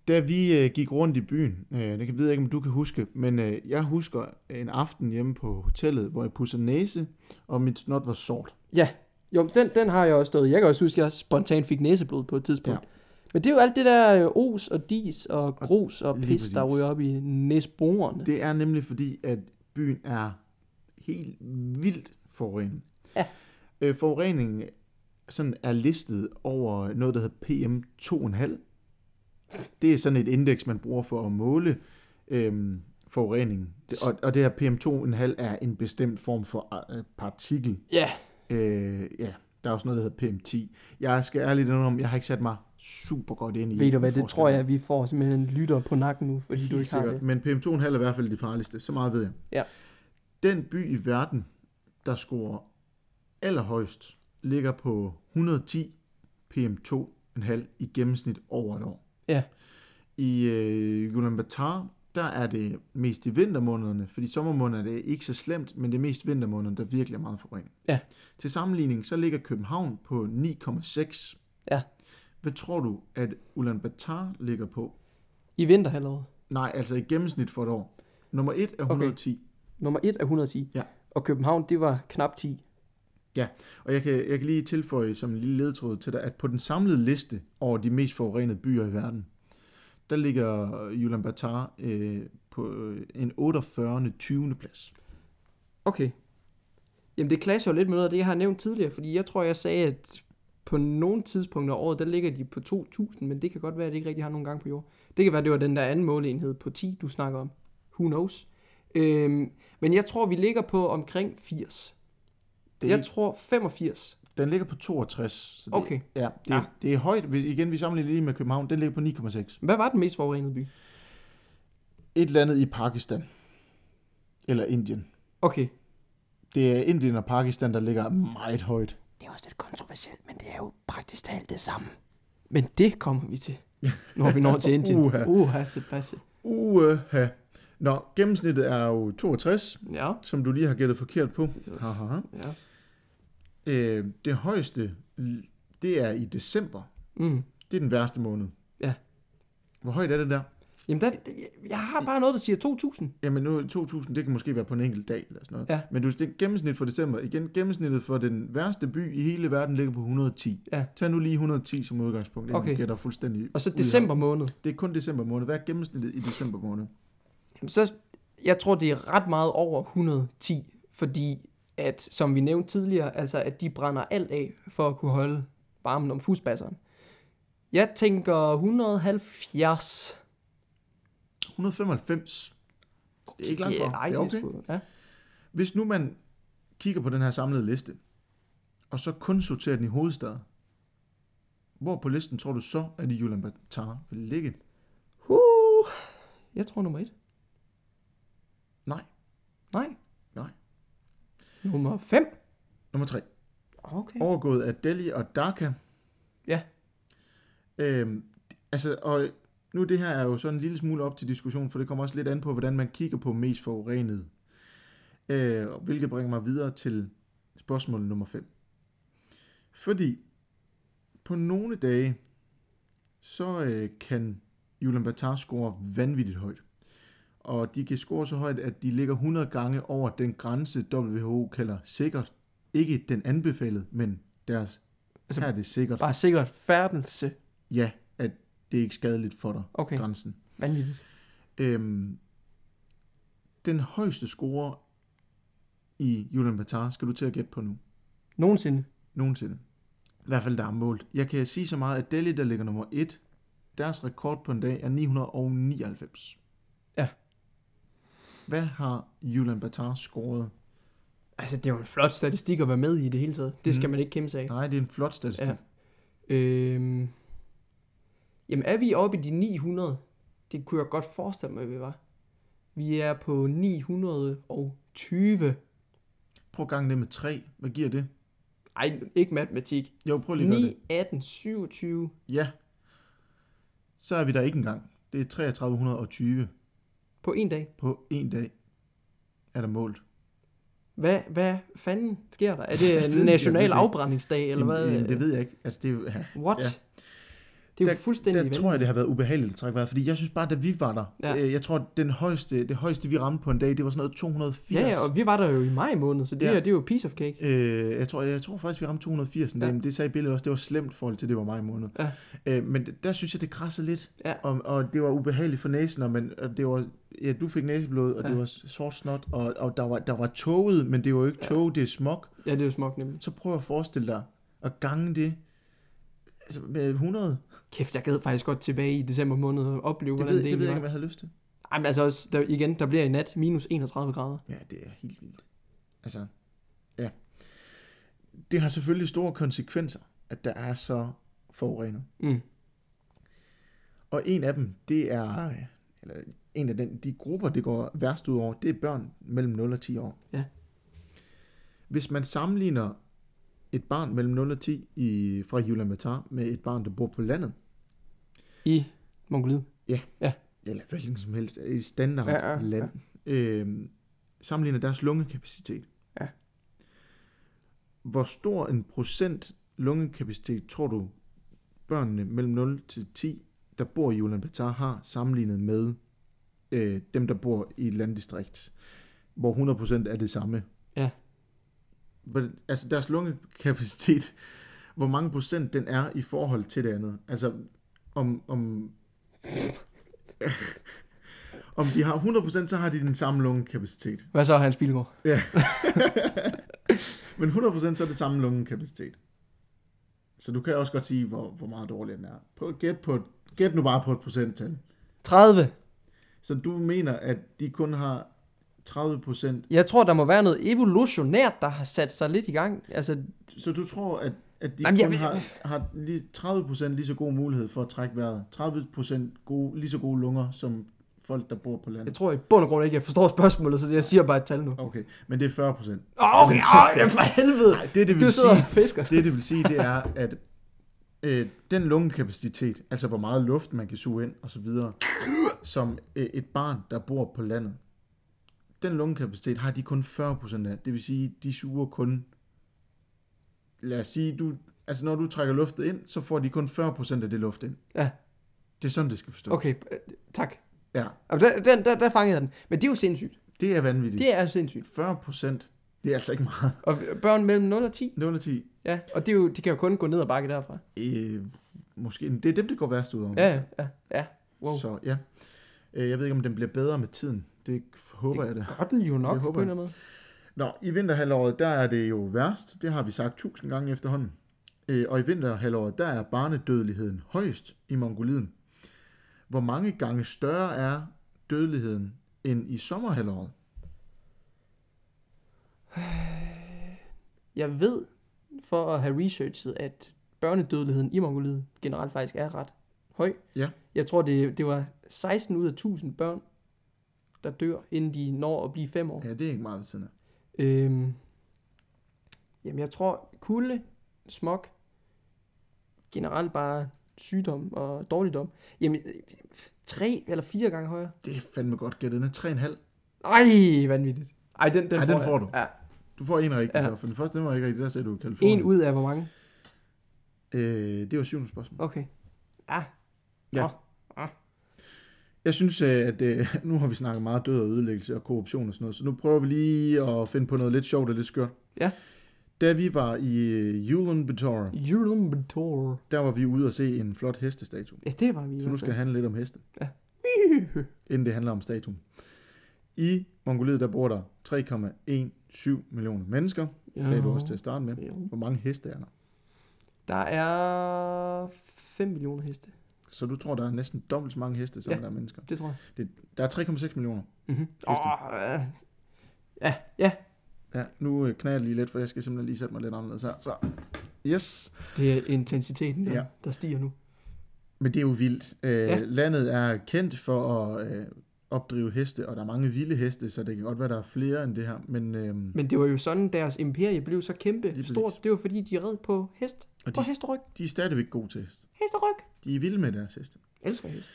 Da vi øh, gik rundt i byen, øh, det kan- ved jeg ikke, om du kan huske, men øh, jeg husker en aften hjemme på hotellet, hvor jeg pudsede næse, og mit snot var sort. ja. Jo, den, den har jeg også stået. Jeg kan også huske, at jeg spontant fik næseblod på et tidspunkt. Ja. Men det er jo alt det der øh, os og dis og grus og lige pis, der ryger op i næsborene. Det er nemlig fordi, at byen er helt vildt forurenet. Ja. Øh, forureningen sådan er listet over noget, der hedder PM2,5. Det er sådan et indeks, man bruger for at måle øhm, forureningen. Det, og, og det her PM2,5 er en bestemt form for øh, partikel. Ja, Øh, ja, der er også noget, der hedder PM10. Jeg skal ærligt indrømme, jeg har ikke sat mig super godt ind i ved du hvad, det tror jeg, vi får simpelthen en lytter på nakken nu, fordi du Helt ikke har sikkert. det. Men PM2,5 er i hvert fald de farligste. Så meget ved jeg. Ja. Den by i verden, der scorer allerhøjst, ligger på 110 PM2,5 i gennemsnit over et år. Ja. I øh, Ulaanbaatar, der er det mest i vintermånederne, fordi sommermånederne er det ikke så slemt, men det er mest vintermånederne, der virkelig er meget forurenet. Ja. Til sammenligning, så ligger København på 9,6. Ja. Hvad tror du, at Ulaanbaatar ligger på? I vinterhalvåret. Nej, altså i gennemsnit for et år. Nummer 1 er Okay. 110. Nummer 1 er 110. Ja. Og København, det var knap 10. Ja, Og jeg kan, jeg kan lige tilføje som en lille ledtråd til dig, at på den samlede liste over de mest forurenede byer i verden, der ligger Ulaanbaatar øh, på øh, en 48. 20. plads. Okay. Jamen det klasser jo lidt med noget af det, jeg har nævnt tidligere, fordi jeg tror, jeg sagde, at på nogle tidspunkter af året, der ligger de på 2.000, men det kan godt være, at det ikke rigtig har nogen gang på jord. Det kan være, det var den der anden måleenhed på 10, du snakker om. Who knows? Øhm, men jeg tror, vi ligger på omkring 80. Det, Jeg tror 85. Den ligger på 62. Så det, Okay. Ja, det, Ja. det er højt. Igen, vi sammenligner lige med København. Den ligger på 9,6. Hvad var den mest forurenede by? Et eller andet i Pakistan. Eller Indien. Okay. Det er Indien og Pakistan, der ligger meget højt. Det er også lidt kontroversielt, men det er jo praktisk talt det samme. Men det kommer vi til, når vi når til Indien. Uha. Uha, Sebastian. Uha. Nå, gennemsnittet er jo 62, Ja. som du lige har gættet forkert på. Haha. ja. Øh, det højeste, det er i december. Mm. Det er den værste måned. Ja. Hvor højt er det der? Jamen, der, jeg har bare noget, der siger 2.000. Jamen nu 2000, det kan måske være på en enkelt dag eller sådan noget. Ja. Men du det gennemsnit for december. Igen, gennemsnittet for den værste by i hele verden ligger på 110. Ja. Tag nu lige 110 som udgangspunkt. Okay. Jeg gætter fuldstændig Og så december måned. Det er kun december måned. Hvad er gennemsnittet i december måned? Jamen, så, jeg tror, det er ret meget over 110, fordi at, som vi nævnte tidligere, altså at de brænder alt af for at kunne holde varmen om fusbasseren. Jeg tænker 170. 195. Det er ikke langt fra. er, nej, det er okay. sgu, ja. Hvis nu man kigger på den her samlede liste, og så kun sorterer den i hovedstaden, hvor på listen tror du så, at Ulaanbaatar vil ligge? Uh, jeg tror nummer et. Nej. Nej. Nummer 5. Nummer 3. Okay. Overgået af Delhi og Dhaka. Ja. Øhm, altså, og nu det her er jo sådan en lille smule op til diskussion, for det kommer også lidt an på, hvordan man kigger på mest forurenet. Øh, hvilket bringer mig videre til spørgsmål nummer 5. Fordi på nogle dage, så øh, kan Ulaanbaatar score vanvittigt højt. Og de kan score så højt, at de ligger 100 gange over den grænse, WHO kalder sikkert. Ikke den anbefalede, men deres, Altså- her er det sikkert. Bare sikkert færdelse. Ja, at det er ikke skadeligt for dig, Okay, grænsen. vanvittigt. Øhm, den højeste score i Ulaanbaatar skal du til at gætte på nu. Nogensinde. Nogensinde. I hvert fald, der er målt. Jeg kan sige så meget, at Delhi, der ligger nummer 1, deres rekord på en dag er 999. Ja. Hvad har Ulaanbaatar scoret? Altså, det er jo en flot statistik at være med i det hele taget. Det skal Mhm. man ikke kæmpe sig af. Nej, det er en flot statistik. Ja. Øhm, jamen, er vi oppe i de 900? Det kunne jeg godt forestille mig, at vi var. Vi er på 920. Prøv at gange det med 3. Hvad giver det? Ej, ikke matematik. Jo, prøv lige at gøre 9, det. 18, 27. Ja. Så er vi der ikke engang. Det er 3320 På en dag. på en dag. Er der målt. Hvad, hvad fanden sker der? Er det en national afbrændingsdag, eller Jamen, hvad? Jamen, det ved jeg ikke. Altså, det ja. What? Ja. Det er jo Der- fuldstændig Der tror jeg, det har været ubehageligt at trække vejret, fordi jeg synes bare, da vi var der, Ja. ja. øh, jeg tror, den højeste, det højeste, vi ramte på en dag, det var sådan noget 280. Ja, ja, og vi var der jo i maj måned, så det, Ja. her, det er jo piece of cake. Øh, jeg, tror, jeg tror faktisk, vi ramte 280 en dag, Ja. men det sagde billedet også, det var slemt forhold til, det var maj måned. Ja. Øh, men der synes jeg, det krassede lidt, Ja. og, og det var ubehageligt for næsen, og, men, og det var, ja, du fik næseblod, og Ja. ja. det var sort snot, og, og der, var, der var toget, men det var jo ikke Ja. tog, det er smog. Ja, det er jo smukt nemlig. Så prøv at forestille dig at gange det altså med 100. Kæft, jeg gad faktisk godt tilbage i december måned og opleve, Det hvordan ved, det, det ved jeg ikke, om jeg havde lyst til. Ej, men altså også, der, igen, der bliver i nat minus 31 grader. Ja, det er helt vildt. Altså, ja. Det har selvfølgelig store konsekvenser, at der er så forurenet. Mm. Og en af dem, det er, eller en af den, de grupper, det går værst ud over, det er børn mellem 0 og 10 år. Ja. Hvis man sammenligner et barn mellem 0 og 10 i, fra Ulaanbaatar med et barn, der bor på landet, I Mongoliet. eller hvilken som helst, i standard Ja, ja, ja, ja, land, ja. Øh, sammenligner deres lungekapacitet. Ja. Hvor stor en procent lungekapacitet tror du, børnene mellem 0 til 10, der bor i Ulaanbaatar, har sammenlignet med øh, dem, der bor i et landdistrikt, hvor 100% er det samme? Ja. Altså deres lungekapacitet, hvor mange procent den er i forhold til det andet. Altså om, om om de har 100%, så har de den samme lungekapacitet. Hvad så, Hans Bilgaard? Men 100% så er det samme lungekapacitet. Så du kan også godt sige, hvor, hvor meget dårlig den er. Prøv at gæt, på, gæt nu bare på et procenttal. 30. Så du mener, at de kun har 30%. Jeg tror, der må være noget evolutionært, der har sat sig lidt i gang. Altså, Så du tror, at, at de Jamen, jeg kun ved- har, har lige 30% lige så god mulighed for at trække vejret. 30% gode, lige så gode lunger som folk, der bor på landet. Jeg tror i bund og grund ikke, jeg forstår spørgsmålet, så jeg siger bare et tal nu. Okay, men det er 40 procent. Åh, okay, åh, det er for helvede. Nej, det, det vil Du sidder sige, og fisker. det, det vil sige, det er, at øh, den lungekapacitet, altså hvor meget luft man kan suge ind og så videre, som øh, et barn, der bor på landet, den lungekapacitet har de kun 40% af. Det vil sige, de suger kun, lad os sige, du, altså når du trækker luftet ind, så får de kun 40% af det luft ind. Ja. Det er sådan, det skal forstås. Okay, øh, tak. Ja, Og der, der, der, der fangede jeg den. Men det er jo sindssygt. det er vanvittigt. Det er sindssygt. 40%, det er altså ikke meget. Og børn mellem 0 og 10, 0 og 10, ja. Og det er jo, de kan jo kun gå ned og bakke derfra. øh, måske, det er dem, det går værst ud over. Ja, ja, ja. ja. Wow. Så ja. Øh, Jeg ved ikke, om den bliver bedre med tiden. Det håber jeg da. Gør den jo nok Det håber jeg. måde. Nå, i vinterhalvåret, der er det jo værst. Det har vi sagt tusind gange efterhånden. Øh, Og i vinterhalvåret, der er barnedødeligheden højst i Mongoliet. Hvor mange gange større er dødeligheden end i sommerhalvåret? Jeg ved, for at have researchet, at børnedødeligheden i Mongoliet generelt faktisk er ret høj. Ja. Jeg tror, det, det var 16 ud af 1000 børn, der dør, inden de når at blive 5 år. Ja, det er ikke meget ved siden af. Øhm, jamen, jeg tror, kulde, smog, generelt bare sygdom og dårligdom. Jamen, tre eller fire gange højere. Det er fandme godt gættet. Den er 3,5. Ej, vanvittigt. Ej, den, den, Ej, får, den jeg. får du. Ja. Du får en rigtig, Ja. ja. så. For den første, den var ikke rigtig. Der sagde du Kalifornien. En ud af hvor mange? Øh, det var syvende spørgsmål. Okay. Ah. Ja. Nå. Ah. Jeg synes, øh, at øh, nu har vi snakket meget død og ødelæggelse og korruption og sådan noget, så nu prøver vi lige at finde på noget lidt sjovt og lidt skørt. Ja. Da vi var i øh, Ulaanbaatar, Ulaanbaatar. der var vi ude og se en flot hestestatue. Ja, det var vi Så nu skal det handle lidt om heste, Hihi. inden det handler om statuen. I Mongoliet, der bor der 3,17 millioner mennesker, det sagde du Jo. også til at starte med. Hvor mange heste er der? Der er 5 millioner heste. Så du tror, der er næsten dobbelt så mange heste, som Ja. der er mennesker. Det tror jeg. Der er 3,6 millioner. Mm-hmm. Heste. Oh, øh. Ja, ja. Ja, nu øh, knager jeg lige lidt, for jeg skal simpelthen lige sætte mig lidt anderledes her. Så, yes. Det er intensiteten, der, Ja. der stiger nu. Men det er jo vildt. Øh, ja. Landet er kendt for at øh, opdrive heste, og der er mange vilde heste, så det kan godt være, der er flere end det her. Men, øh, Men det var jo sådan, deres imperie blev så kæmpe stort. Det var fordi, de red på hest. og På de, hesteryg. de er stadigvæk gode til hest. Hesteryg. De er vilde med deres heste. Elsker hest.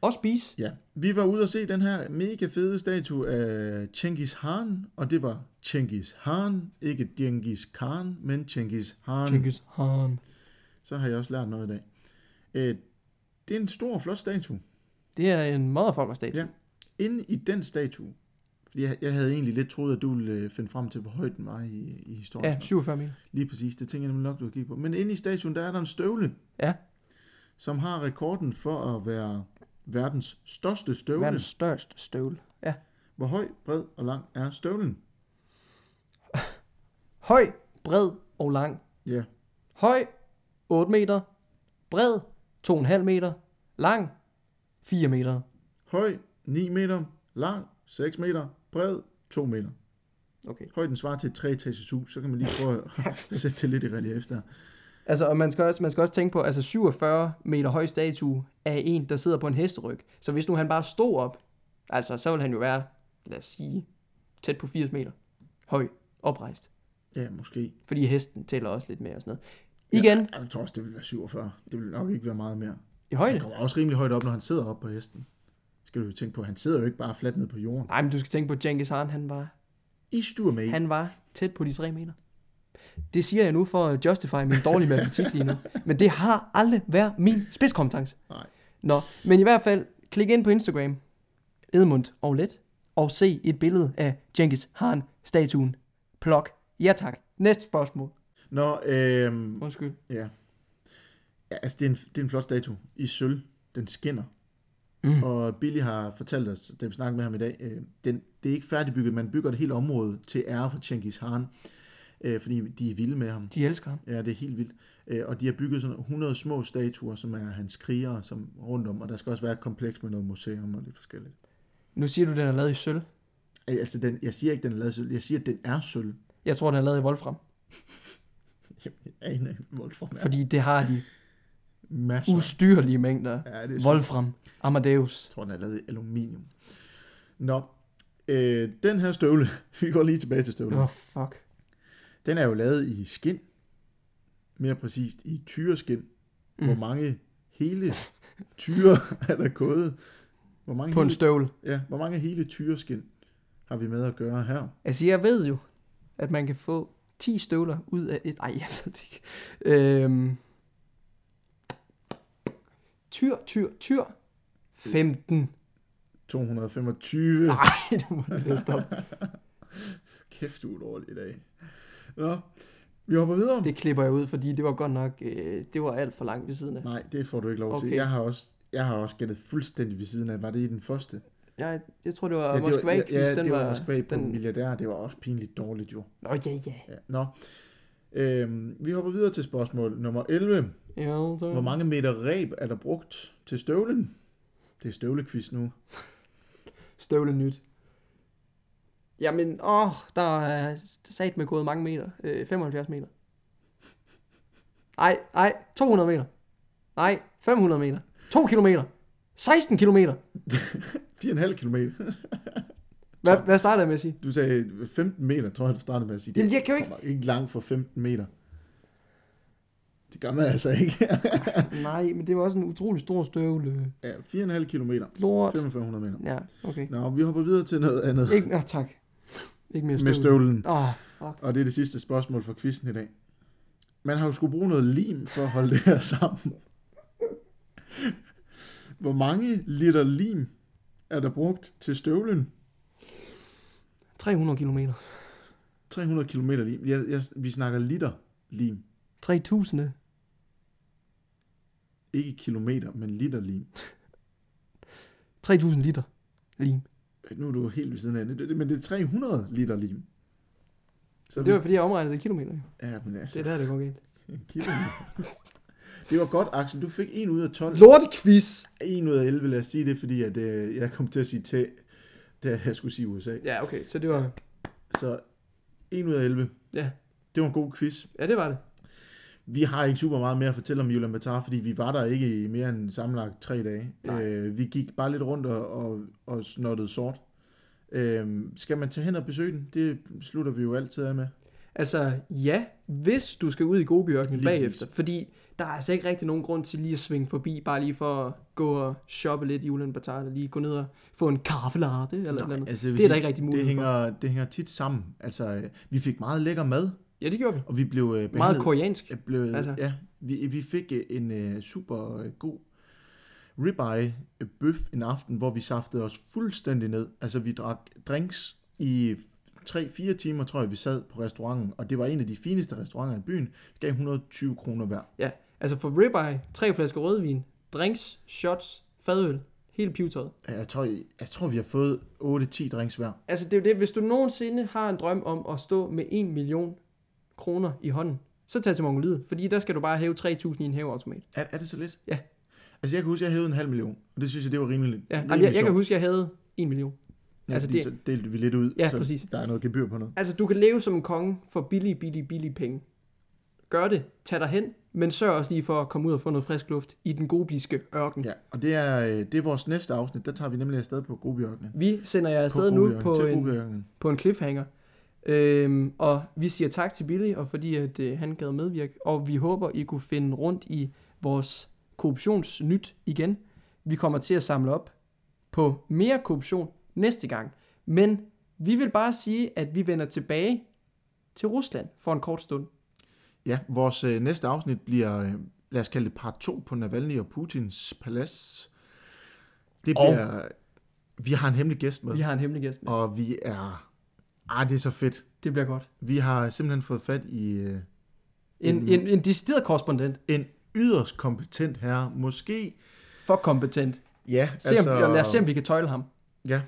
Og spise. Ja. Vi var ude og se den her mega fede statue af Genghis Khan, og det var Genghis Khan, ikke Genghis Khan, men Genghis Khan. Genghis Khan. Så har jeg også lært noget i dag. Øh, det er en stor, flot statue. Det er en motherfucker statue. Ja. Inde i den statue, fordi jeg, jeg havde egentlig lidt troet, at du ville øh, finde frem til, hvor højt den var i, i historien. ja 47 meter. Lige præcis, det tænker jeg nemlig nok, du har kigget på. Men inde i statuen, der er der en støvle, Ja. som har rekorden for at være verdens største støvle. Verdens største støvle. Ja. Hvor høj, bred og lang er støvlen? Høj, bred og lang. Ja, Høj, 8 meter. Bred, 2,5 meter. Lang, 4 meter. høj, 9 meter, lang, 6 meter, bred, 2 meter. Okay. Højden svarer til et treetages hus, så kan man lige prøve at sætte det lidt i relief der. Altså, og man skal, også, man skal også tænke på, altså 47 meter høj statue af en, der sidder på en hesteryg. Så hvis nu han bare stod op, altså, så vil han jo være, lad os sige, tæt på 80 meter høj, oprejst. Ja, måske. Fordi hesten tæller også lidt mere og sådan noget. Igen, Ja, jeg tror også, det vil være 47. Det vil nok ikke være meget mere. i Han højde. kommer også rimelig højt op, når han sidder op på hesten. Skal du jo tænke på, han sidder jo ikke bare fladt ned på jorden. Nej, men du skal tænke på, Genghis Khan, han var, I stuer med. han var tæt på de 3 meter. Det siger jeg nu for at justify min dårlige matematik lige nu. Men det har aldrig været min spidskompetence. Nej. Nå, men i hvert fald, klik ind på Instagram, Edmund og Let, og se et billede af Genghis Khan-statuen. Plok. Ja tak. Næste spørgsmål. Nå, øhm, Undskyld. ja. ja. altså det er, en, det er en flot statue i sølv. Den skinner. Mm. Og Billy har fortalt os, da vi snakkede med ham i dag, øh, den, det er ikke færdigbygget, man bygger et helt område til ære for Genghis Khan, øh, fordi de er vilde med ham. De elsker ham. Ja, det er helt vildt. Øh, og de har bygget sådan 100 små statuer, som er hans krigere som rundt om, og der skal også være et kompleks med noget museum og lidt forskelligt. Nu siger du, den er lavet i sølv. Altså, den, jeg siger ikke, den er lavet i sølv. Jeg siger, at den er sølv. Jeg tror, den er lavet i Wolfram. Jamen, jeg aner ikke, Wolfram er. Fordi det har de. Masser. Ustyrlige mængder. ja, det er Wolfram. Amadeus. Jeg tror, den er lavet i aluminium. Nå, øh, den her støvle, vi går lige tilbage til støvlen. Åh, oh, fuck. Den er jo lavet i skin. Mere præcist i tyreskin. Mm. Hvor mange hele tyre er der gået? Hvor mange, På en hele, støvle. ja, hvor mange hele tyreskin har vi med at gøre her? Altså, jeg ved jo, at man kan få 10 støvler ud af et... Ej, jeg ved det ikke. Øhm, tyr, tyr, tyr. 15. 225. Nej, det må du lige stoppe. Kæft, du er dårlig i dag. Nå, vi hopper videre. Det klipper jeg ud, fordi det var godt nok... Øh, det var alt for langt ved siden af. Nej, det får du ikke lov okay. til. Jeg har også jeg har også gættet fuldstændig ved siden af. Var det i den første? Jeg, jeg tror, det var ja, ja, Moskva ja, ja, den det var var... Moskva på den... den... milliardær. Det var også pinligt dårligt jo. Nå, ja, ja. Ja. Nå. Øhm, vi hopper videre til spørgsmål nummer 11. ja så... Hvor mange meter ræb er der brugt til støvlen? Det er støvlequiz nu. Støvle nyt. Jamen, åh, der er sat med gået mange meter. Øh, 75 meter. Nej, nej, 200 meter. Nej, 500 meter. 2 kilometer. 16 kilometer. 4,5 kilometer. Hvad, hvad startede jeg med at sige? Du sagde 15 meter, tror jeg, du startede med at sige. Jamen, jeg kan jo ikke- ikke langt for 15 meter. Det gør man altså ikke. Nej, men det var også en utrolig stor støvle. ja, 4,5 kilometer. Lort. 4500 meter. Ja, okay. Nå, vi hopper videre til noget andet. Ikke, oh, tak. Ikke mere støvle. Med støvlen. Åh, oh, fuck. Og det er det sidste spørgsmål for quizzen i dag. Man har jo skulle bruge noget lim for at holde det her sammen. Hvor mange liter lim er der brugt til støvlen? 300 kilometer. 300 km lim. Jeg, jeg, vi snakker liter lim. 3000. Ikke kilometer, men liter lim. 3000 liter lim. Nu er du helt ved siden af det, det- men det er 300 liter lim. Så Det var fordi, jeg omregnede det i kilometer. jo. Ja, men altså, Det er der, det går galt. kilometer. det var godt, Axel. Du fik 1 ud af 12. Lortequiz! 1 ud af 11, lad os sige det, fordi at, øh, jeg kom til at sige til, da jeg skulle sige USA. Ja, okay, så det var... Så 1 ud af 11. Ja, Det var en god quiz. ja det var det. Vi har ikke super meget mere at fortælle om Julian Batar, fordi vi var der ikke i mere end sammenlagt tre dage. Nej. Øh, vi gik bare lidt rundt og, og, og snottede sort. Øh, skal man tage hen og besøge den? Det slutter vi jo altid af med. Altså, ja, hvis du skal ud i Gobiørkenen bagefter. Fordi der er altså ikke rigtig nogen grund til lige at svinge forbi, bare lige for at gå og shoppe lidt i Ulan Batar, eller lige gå ned og få en kaffe latte, eller noget altså, Det er der ikke rigtig mulighed det hænger, det hænger tit sammen. Altså, vi fik meget lækker mad, Ja, det gjorde vi. og vi blev øh. Meget koreansk. Jeg blev, Altså. altså. Ja, vi, vi fik øh, en øh, super øh, god ribeye øh, bøf en aften, hvor vi saftede os fuldstændig ned. Altså, vi drak drinks i 3-4 timer, tror jeg, vi sad på restauranten, og det var en af de fineste restauranter i byen. Vi gav 120 kroner hver. Ja, altså for ribeye, tre flasker rødvin, drinks, shots, fadøl, hele pivetøjet. Jeg tror, jeg, jeg tror vi har fået 8-10 drinks hver. Altså det er jo det, hvis du nogensinde har en drøm om at stå med 1 million kroner i hånden, så tag til Mongoliet, fordi der skal du bare hæve 3.000 i en hæveautomat. Er, er det så lidt? Ja. Altså, jeg kan huske, at jeg hævede en halv million, og det synes jeg, det var rimeligt. Ja, rimelig jeg, jeg kan huske, jeg havde 1 million. ja, altså, det- så delte vi lidt ud, Ja, så præcis. der er noget gebyr på noget. Altså, du kan leve som en konge for billige, billige, billige penge. Gør det, tag dig hen, men sørg også lige for at komme ud og få noget frisk luft i den gobiske ørken. Ja, og det er, øh, det er vores næste afsnit. Der tager vi nemlig afsted på Gobiørkenen. Vi sender jer afsted nu på en, på en cliffhanger. Øhm, og vi siger tak til Billy, og fordi at, øh, han gad medvirke. Og vi håber, I kunne finde rundt i vores korruptionsnyt igen. Vi kommer til at samle op på mere korruption næste gang. Men vi vil bare sige, at vi vender tilbage til Rusland for en kort stund. Ja, vores øh, næste afsnit bliver, øh, lad os kalde det part 2 på Navalny og Putins palads. Det Og- bliver, vi har en hemmelig gæst med, Vi har en hemmelig gæst med. og vi er, ah, det er så fedt. Det bliver godt. Vi har simpelthen fået fat i øh, En, En- en, en decideret korrespondent. en yderst kompetent herre, måske, For kompetent. ja, Se om, lad os se, om vi kan tøjle ham. Ja,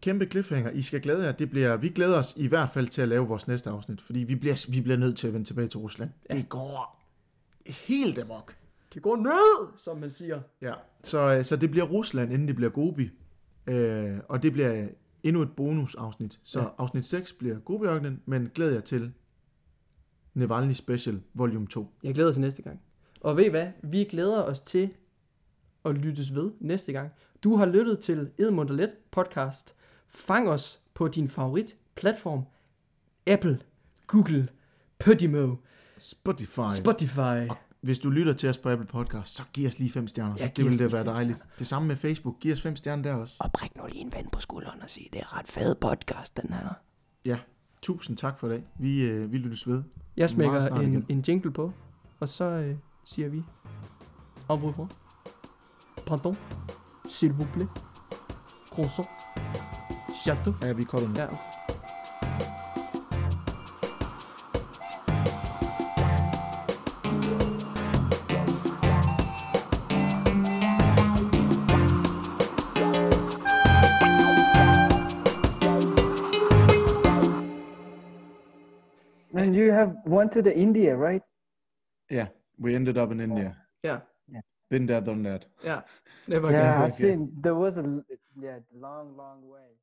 kæmpe cliffhanger. I skal glæde jer. Det bliver, vi glæder os i hvert fald til at lave vores næste afsnit, fordi vi bliver, vi bliver nødt til at vende tilbage til Rusland. Ja. Det går helt amok. Det går ned, som man siger. Ja, så, øh, så det bliver Rusland, inden det bliver Gobi. Øh, og det bliver endnu et bonusafsnit. Så Ja. afsnit 6 bliver Gobi-ørkenen, men glæd jer til Navalny Special Volume 2. Jeg glæder til næste gang. Og ved I hvad? Vi glæder os til at lyttes ved næste gang. Du har lyttet til Edmund og Let podcast. Fang os på din favorit platform. Apple, Google, Podimo, Spotify. Spotify. Hvis du lytter til os på Apple Podcast, så giv os lige fem stjerner. Ja, det giv os vil lige da være dejligt. stjerner. Det samme med Facebook. Giv os fem stjerner der også. Og prik nu lige en ven på skulderen og sige, det er ret fed podcast, den her. Ja, tusind tak for i dag. Vi, øh, vi lyttes ved. Jeg smækker en, igen. en jingle på, og så øh, siger vi, au revoir, pardon, s'il vous plaît, croissant, chateau. Ja, vi kolder nu. Ja. Have went to the India, right? Yeah, we ended up in India. Yeah, Been there, done that. Ja. Never Yeah, again. I've seen there was a yeah long, long way.